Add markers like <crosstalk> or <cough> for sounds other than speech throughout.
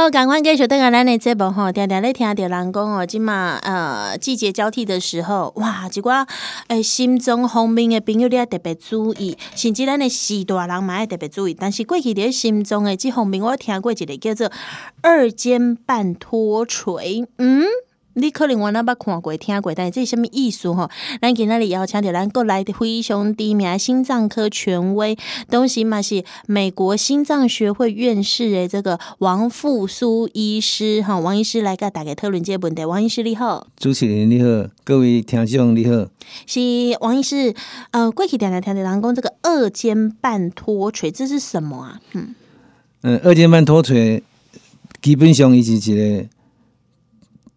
好，赶快继续等下咱的节目吼，常常咧听到人讲哦，今嘛呃季节交替的时候，哇，一寡诶心脏方面的朋友你要特别注意，甚至咱的四大人嘛也特别注意。但是过去伫心脏诶这方面，我听过一个叫做二尖瓣脱垂，嗯。你可能我那捌看过、听过，但是这是什么意思吼？咱今仔日邀请到咱国内的非常知名心脏科权威，东西嘛是美国心脏学会院士诶，这个王复苏医师哈，王医师来甲大家讨论这个问题。王医师你好，主持人你好，各位听众你好，是王医师。呃，过去常常听到人讲这个二尖瓣脱垂，这是什么啊？嗯，嗯、呃，二尖瓣脱垂基本上伊是一个。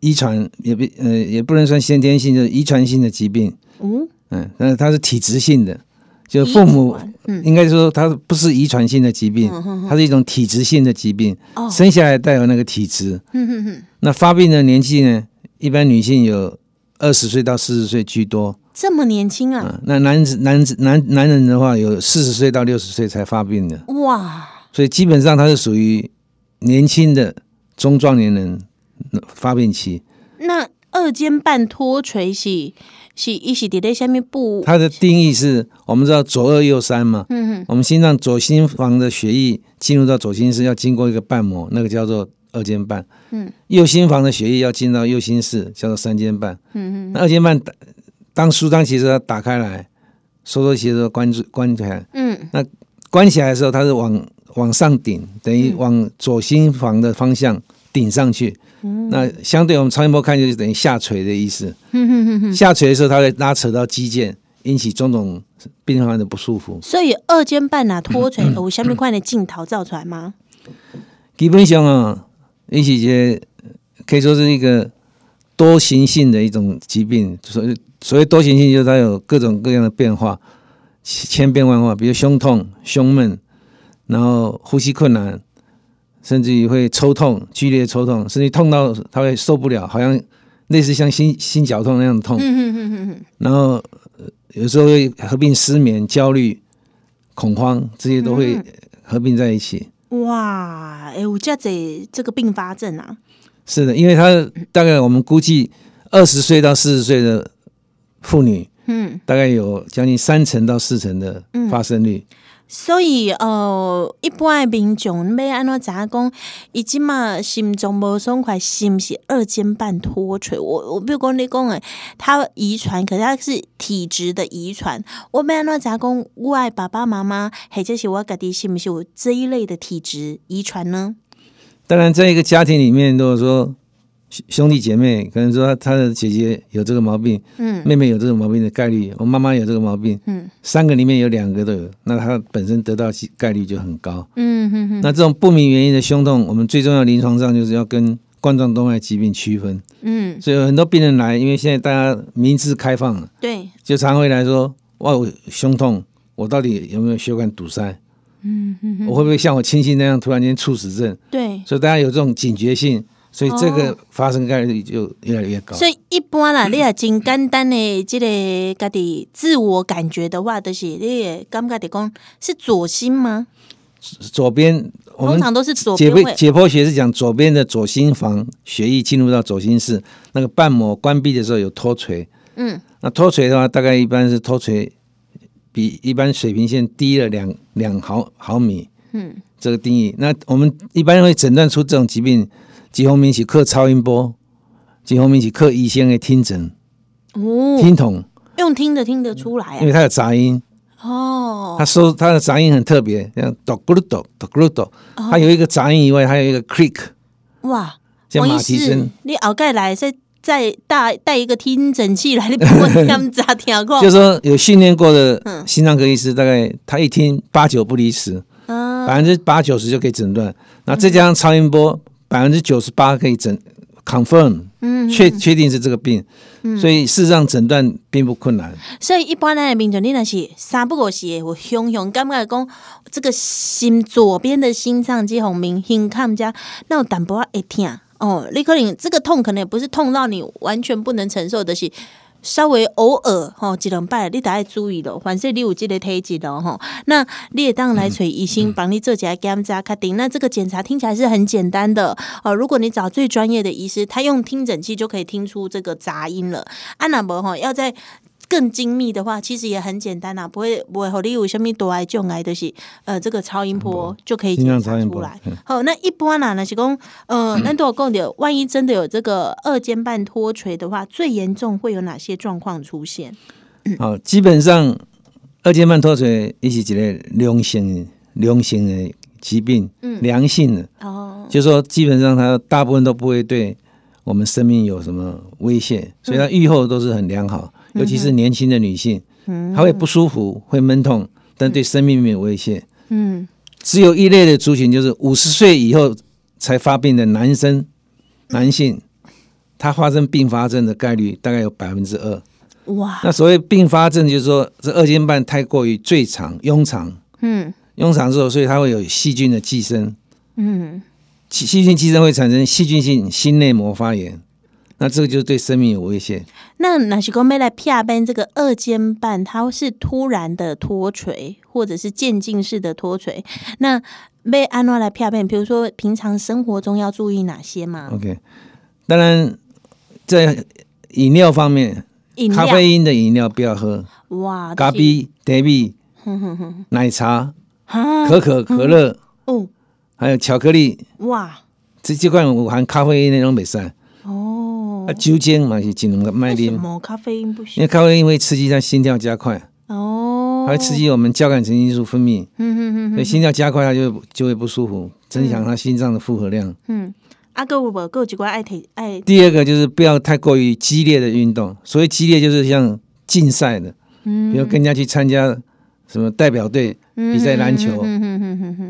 遗传也不呃也不能算先天性，就是遗传性的疾病。嗯嗯，但是它是体质性的，就父母应该说它不是遗传性的疾病，它是一种体质性的疾病。哦生下来带有那个体质。嗯哼哼。那发病的年纪呢？一般女性有二十岁到四十岁居多。这么年轻啊？那男子男子男男人的话，有四十岁到六十岁才发病的。哇！所以基本上他是属于年轻的中壮年人。发病期，那二尖瓣脱垂是是一是在下面不？它的定义是我们知道左二右三嘛，嗯哼，我们心脏左心房的血液进入到左心室要经过一个瓣膜，那个叫做二尖瓣，嗯，右心房的血液要进到右心室叫做三尖瓣，嗯哼，二尖瓣当舒张期的时候打开来，收缩期的时候关住关起来，嗯，那关起来的时候它是往往上顶，等于往左心房的方向顶上去。那相对我们超音波看就是等于下垂的意思。下垂的时候，它会拉扯到肌腱，引起种种病患的不舒服。所以二尖瓣啊脱垂有下面块的镜头照出来吗？<coughs> 基本上啊，一起节可以说是一个多形性的一种疾病。所以所谓多形性，就是它有各种各样的变化，千变万化。比如胸痛、胸闷，然后呼吸困难。甚至于会抽痛，剧烈抽痛，甚至痛到他会受不了，好像类似像心心绞痛那样的痛。然后有时候会合并失眠、焦虑、恐慌，这些都会合并在一起。哇，哎，我这这这个并发症啊？是的，因为他大概我们估计二十岁到四十岁的妇女，嗯，大概有将近三成到四成的发生率。所以，呃，一般的民众要安怎知影讲，伊即嘛心脏无爽快，是毋是二尖瓣脱垂？我我比如讲你讲诶，他遗传，可是他是体质的遗传。我要安怎知影讲，我爱爸爸妈妈，或者是我家己，是毋是有这一类的体质遗传呢？当然，在一个家庭里面，如果说。兄弟姐妹可能说他的姐姐有这个毛病，嗯，妹妹有这个毛病的概率，我妈妈有这个毛病，嗯，三个里面有两个都有，那他本身得到概率就很高，嗯哼哼。那这种不明原因的胸痛，我们最重要临床上就是要跟冠状动脉疾病区分，嗯，所以有很多病人来，因为现在大家民智开放了，对，就常会来说，哇，我胸痛，我到底有没有血管堵塞？嗯哼哼，我会不会像我亲戚那样突然间猝死症？对，所以大家有这种警觉性。所以这个发生概率就越来越高。所以一般啦，<clears throat> 你也真简单的这个家己自我感觉的话，就是你也感觉的讲是左心吗？左边，我们通常都是左边。解剖学是讲左边的左心房血液进入到左心室，那个瓣膜关闭的时候有脱垂。嗯，那脱垂的话，大概一般是脱垂比一般水平线低了两两毫毫米。嗯，这个定义。那我们一般会诊断出这种疾病。几方面是靠超音波，几方面是靠医生的听诊，哦，听筒。用听的听得出来啊，因为它有杂音。哦，它说它的杂音很特别，像哆咕噜哆哆咕噜哆，它有一个杂音以外，还有一个 click，哇，像马蹄声。你后盖来再再带带一个听诊器来，你不会这样子听过？就是说有训练过的心脏科医师，大概他一听八九不离十，百分之八九十就可以诊断。那再加上超音波。百分之九十八可以诊 confirm，嗯，确确定是这个病，嗯，所以事实上诊断并不困难。所以一般来的民众，你那是三不五时，我雄雄感觉讲这个心左边的心脏这方面，心看家那有淡薄会痛哦。你可能这个痛可能也不是痛到你完全不能承受的，是稍微偶尔吼一两摆，你得爱注意咯。反正你有这个体质咯吼，那你也当来找医生帮你做检查确定。那这个检查听起来是很简单的哦。如果你找最专业的医师，他用听诊器就可以听出这个杂音了。啊那么吼要在。更精密的话，其实也很简单啦、啊，不会不会和你有什么多癌就癌的是，呃，这个超音波就可以检查出来。好，那一般呢，那是讲，呃，<clears throat> 那都有讲的，万一真的有这个二尖瓣脱垂的话，最严重会有哪些状况出现？好，基本上二尖瓣脱垂也是一个良性良性的疾病，嗯，良性的哦，就是说基本上它大部分都不会对我们生命有什么威胁，所以它愈后都是很良好。尤其是年轻的女性，她会不舒服，会闷痛，但对生命没有威胁。嗯，只有一类的族群，就是五十岁以后才发病的男生、男性，他发生并发症的概率大概有百分之二。哇！那所谓并发症，就是说这二尖瓣太过于最长、庸长。嗯，庸长之后，所以它会有细菌的寄生。嗯，细细菌寄生会产生细菌性心内膜发炎。那这个就是对生命有威胁。那哪些公妹来片边这个二尖瓣，它是突然的脱垂，或者是渐进式的脱垂。那被安诺来片边，比如说平常生活中要注意哪些吗？OK，当然在饮料方面，咖啡因的饮料不要喝。哇，咖啡、茶、比、奶茶、可可、可乐，哦，还有巧克力。哇，这几款有含咖啡因那种没事。啊，酒精嘛是只能够卖啉。什么咖啡因不行？因为咖啡因会刺激它心跳加快。哦。它会刺激我们交感神经素分泌。嗯嗯嗯。所以心跳加快，它就就会不舒服，增强它心脏的负荷量。嗯。阿哥，我哥几关爱体爱。第二个就是不要太过于激烈的运动，所谓激烈就是像竞赛的，嗯，比如跟人家去参加什么代表队比赛篮球、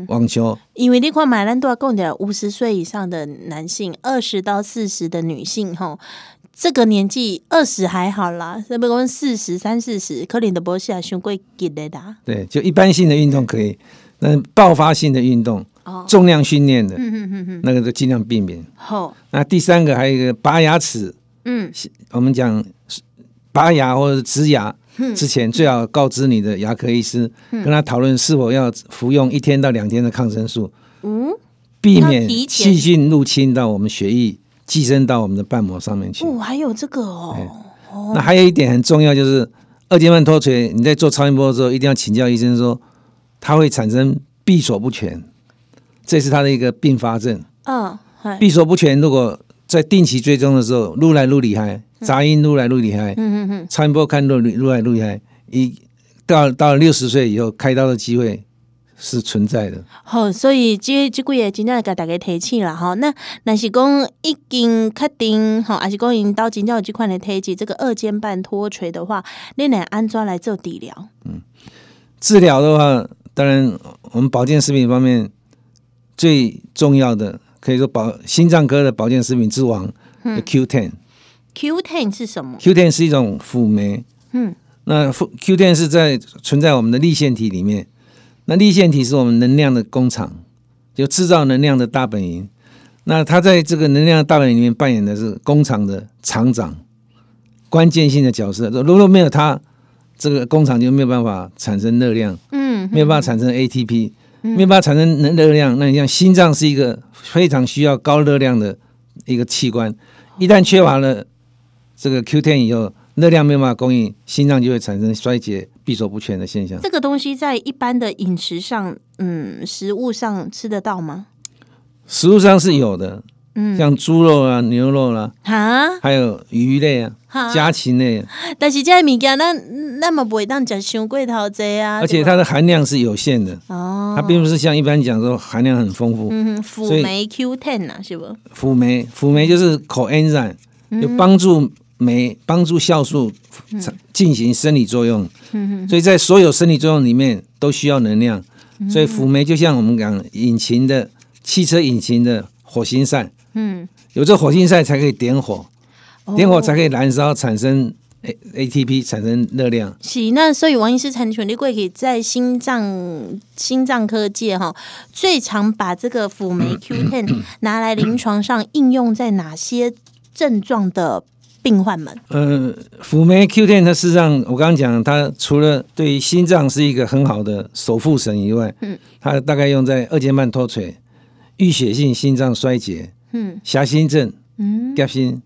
网球。因为你看买兰多共的五十岁以上的男性，二十到四十的女性，吼，这个年纪二十还好啦，那不讲四十三四十，可能都不是啊，胸贵给的啦。对，就一般性的运动可以，那爆发性的运动，哦、重量训练的，那个都尽量避免。好、哦，那第三个还有一个拔牙齿，嗯，我们讲拔牙或者植牙。之前最好告知你的牙科医师，跟他讨论是否要服用一天到两天的抗生素，嗯，避免细菌入侵到我们血液，寄生到我们的瓣膜上面去。哦，还有这个哦。那还有一点很重要，就是二尖瓣脱垂，你在做超音波的时候一定要请教医生说，它会产生闭锁不全，这是它的一个并发症。嗯，闭锁不全，如果在定期追踪的时候，撸来撸厉害。杂音录来录厉害，嗯嗯嗯，超音波看录录来录厉害，一到到了六十岁以后，开刀的机会是存在的。好，所以这这几个真正给大家提醒了哈。那那是讲已经确定哈，还是讲引到真正有这款的提起这个二尖瓣脱垂的话，你能安装来做治疗？嗯，治疗的话，当然我们保健食品方面最重要的，可以说保心脏科的保健食品之王，Q10。Q10 是什么？Q ten 是一种辅酶。嗯，那 Q ten 是在存在我们的粒线体里面。那粒线体是我们能量的工厂，就制造能量的大本营。那它在这个能量的大本营里面扮演的是工厂的厂长，关键性的角色。如果没有它，这个工厂就没有办法产生热量。嗯，没有办法产生 ATP，没有办法产生能热量。那你像心脏是一个非常需要高热量的一个器官，一旦缺乏了。这个 Q10 以后，热量没有办法供应，心脏就会产生衰竭、闭锁不全的现象。这个东西在一般的饮食上，嗯，食物上吃得到吗？食物上是有的，嗯，像猪肉啊、牛肉啦，啊，还有鱼类啊、家禽类。但是这些物件，那那么不会当讲伤过头济啊。而且它的含量是有限的哦，它并不是像一般讲说含量很丰富。嗯哼，辅酶 Q10 啊，是不？辅酶，辅酶就是 coenzyme，就帮助。酶帮助酵素进行生理作用，所以在所有生理作用里面都需要能量，所以辅酶就像我们讲引擎的汽车引擎的火星塞，嗯，有这火星塞才可以点火，点火才可以燃烧产生 A ATP 产生热量。是，那所以王医师产全力贵可以在心脏心脏科界哈，最常把这个辅酶 Q ten <coughs> 拿来临床上应用在哪些症状的病患们？呃，辅酶 Q10 它事实上，我刚刚讲，它除了对于心脏是一个很好的守护神以外，嗯，它大概用在二尖瓣脱垂、淤血性心脏衰竭、嗯，狭心症、嗯，夹心，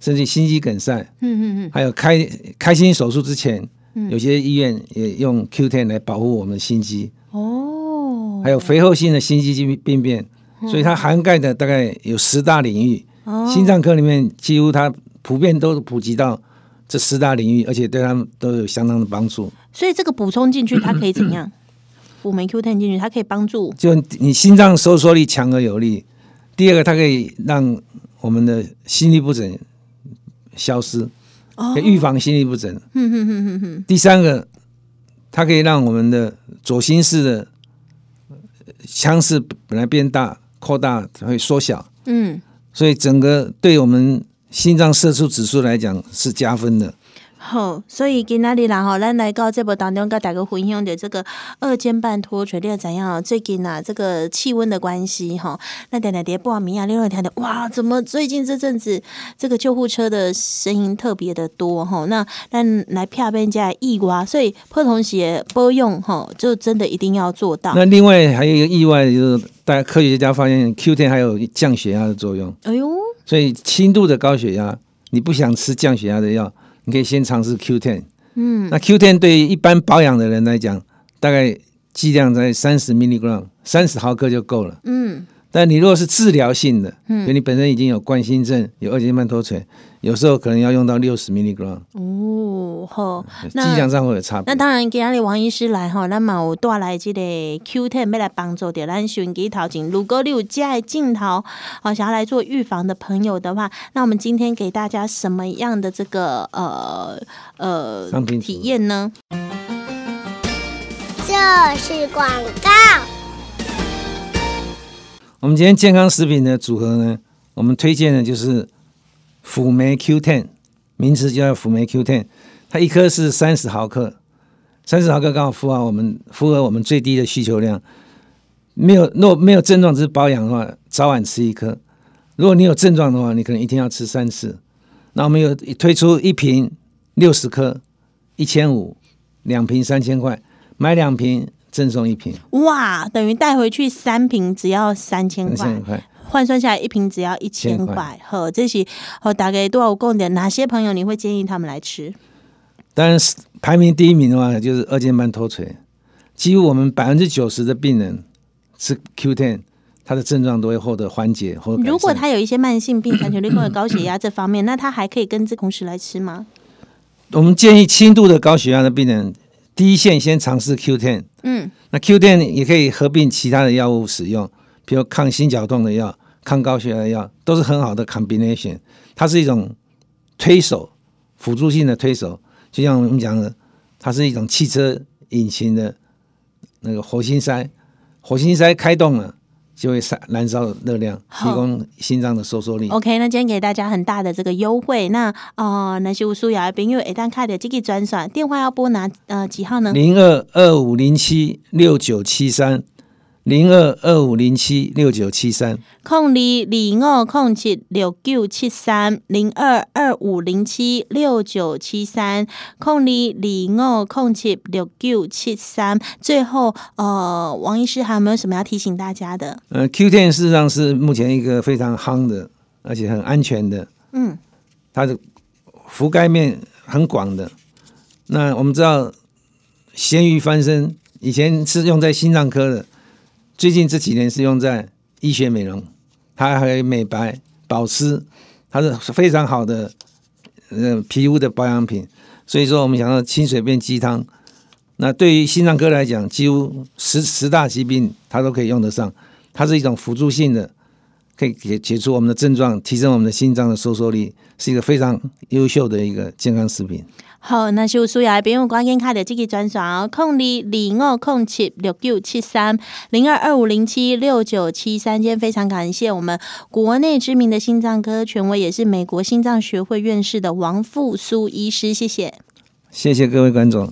甚至心肌梗塞，嗯嗯嗯，还有开开心手术之前，有些医院也用 Q10 来保护我们的心肌。哦，还有肥厚性的心肌病变，所以它涵盖的大概有十大领域。哦，心脏科里面几乎它普遍都普及到这四大领域，而且对他们都有相当的帮助。所以这个补充进去，它可以怎样？辅酶 Q10 进去，它可以帮助，就你心脏收缩力强而有力。第二个，它可以让我们的心律不整消失，可以预防心律不整。第三个。它可以让我们的左心室的腔室本来变大扩大，会缩小。嗯，所以整个对我们心脏射出指数来讲是加分的。好，所以今仔日啦吼，咱来到节目当中，跟大家分享的这个二尖瓣脱垂，你要怎样？最近啊，这个气温的关系哈，那点点点报名啊，另外听的哇，怎么最近这阵子这个救护车的声音特别的多哈？那咱来片边加意外，所以破同学不用吼，就真的一定要做到。那另外还有一个意外，就是大家科学家发现 Q10 还有降血压的作用。哎呦，所以轻度的高血压，你不想吃降血压的药。你可以先尝试 Q10，嗯，那 Q10 对于一般保养的人来讲，大概剂量在三十 milligram，三十毫克就够了，嗯。但你如果是治疗性的，嗯，因为你本身已经有冠心症，有二尖瓣脱垂，有时候可能要用到六十 milligram。哦，好，剂量上会有差别。那当然，今天王医师来哈，那么我带来这个 Q Ten 要来帮助到咱收音机头前，如果你有这样镜头，好想要来做预防的朋友的话，那我们今天给大家什么样的这个呃呃体验呢？这是广告。我们今天健康食品的组合呢，我们推荐的就是辅酶 Q10，名词叫辅酶 Q10，它一颗是三十毫克，三十毫克刚好符合我们符合我们最低的需求量。没有若没有症状只是保养的话，早晚吃一颗；如果你有症状的话，你可能一天要吃三次。那我们有推出一瓶六十颗，一千五，两瓶三千块，买两瓶。赠送一瓶，哇，等于带回去三瓶只要三千块，换算下来一瓶只要一千块。好，这些好大概多少共点？哪些朋友你会建议他们来吃？当然是排名第一名的话，就是二尖瓣脱垂。几乎我们百分之九十的病人吃 Q ten 他的症状都会获得缓解或者。如果他有一些慢性病，像例如高血压这方面，<coughs> 那他还可以跟这同时来吃吗？我们建议轻度的高血压的病人。第一线先尝试 Q ten 嗯，那 Q ten 也可以合并其他的药物使用，比如抗心绞痛的药、抗高血压的药，都是很好的 combination。它是一种推手，辅助性的推手，就像我们讲的，它是一种汽车引擎的那个活性塞，活性塞开动了。就会燃燃烧热量，提供心脏的收缩力。OK，那今天给大家很大的这个优惠。那呃，那些无数牙朋友一旦开的这个专线电话要拨哪呃几号呢？零二二五零七六九七三。零二二五零七六九七三，空二二五空七六九七三，零二二五零七六九七三，空二二五空七六九七三。最后，呃，王医师还有没有什么要提醒大家的？呃，Q10 事实上是目前一个非常夯的，而且很安全的。嗯，它的覆盖面很广的。那我们知道，咸鱼翻身以前是用在心脏科的。最近这几年是用在医学美容，它还有美白保湿，它是非常好的呃皮肤的保养品。所以说，我们想到清水变鸡汤，那对于心脏科来讲，几乎十十大疾病它都可以用得上。它是一种辅助性的，可以解解除我们的症状，提升我们的心脏的收缩力，是一个非常优秀的一个健康食品。好，那就需要的朋友赶紧开的这个专线哦，空二二五空七六九七三零二二五零七六九七三。今天非常感谢我们国内知名的心脏科权威，也是美国心脏学会院士的王复苏医师，谢谢，谢谢各位观众。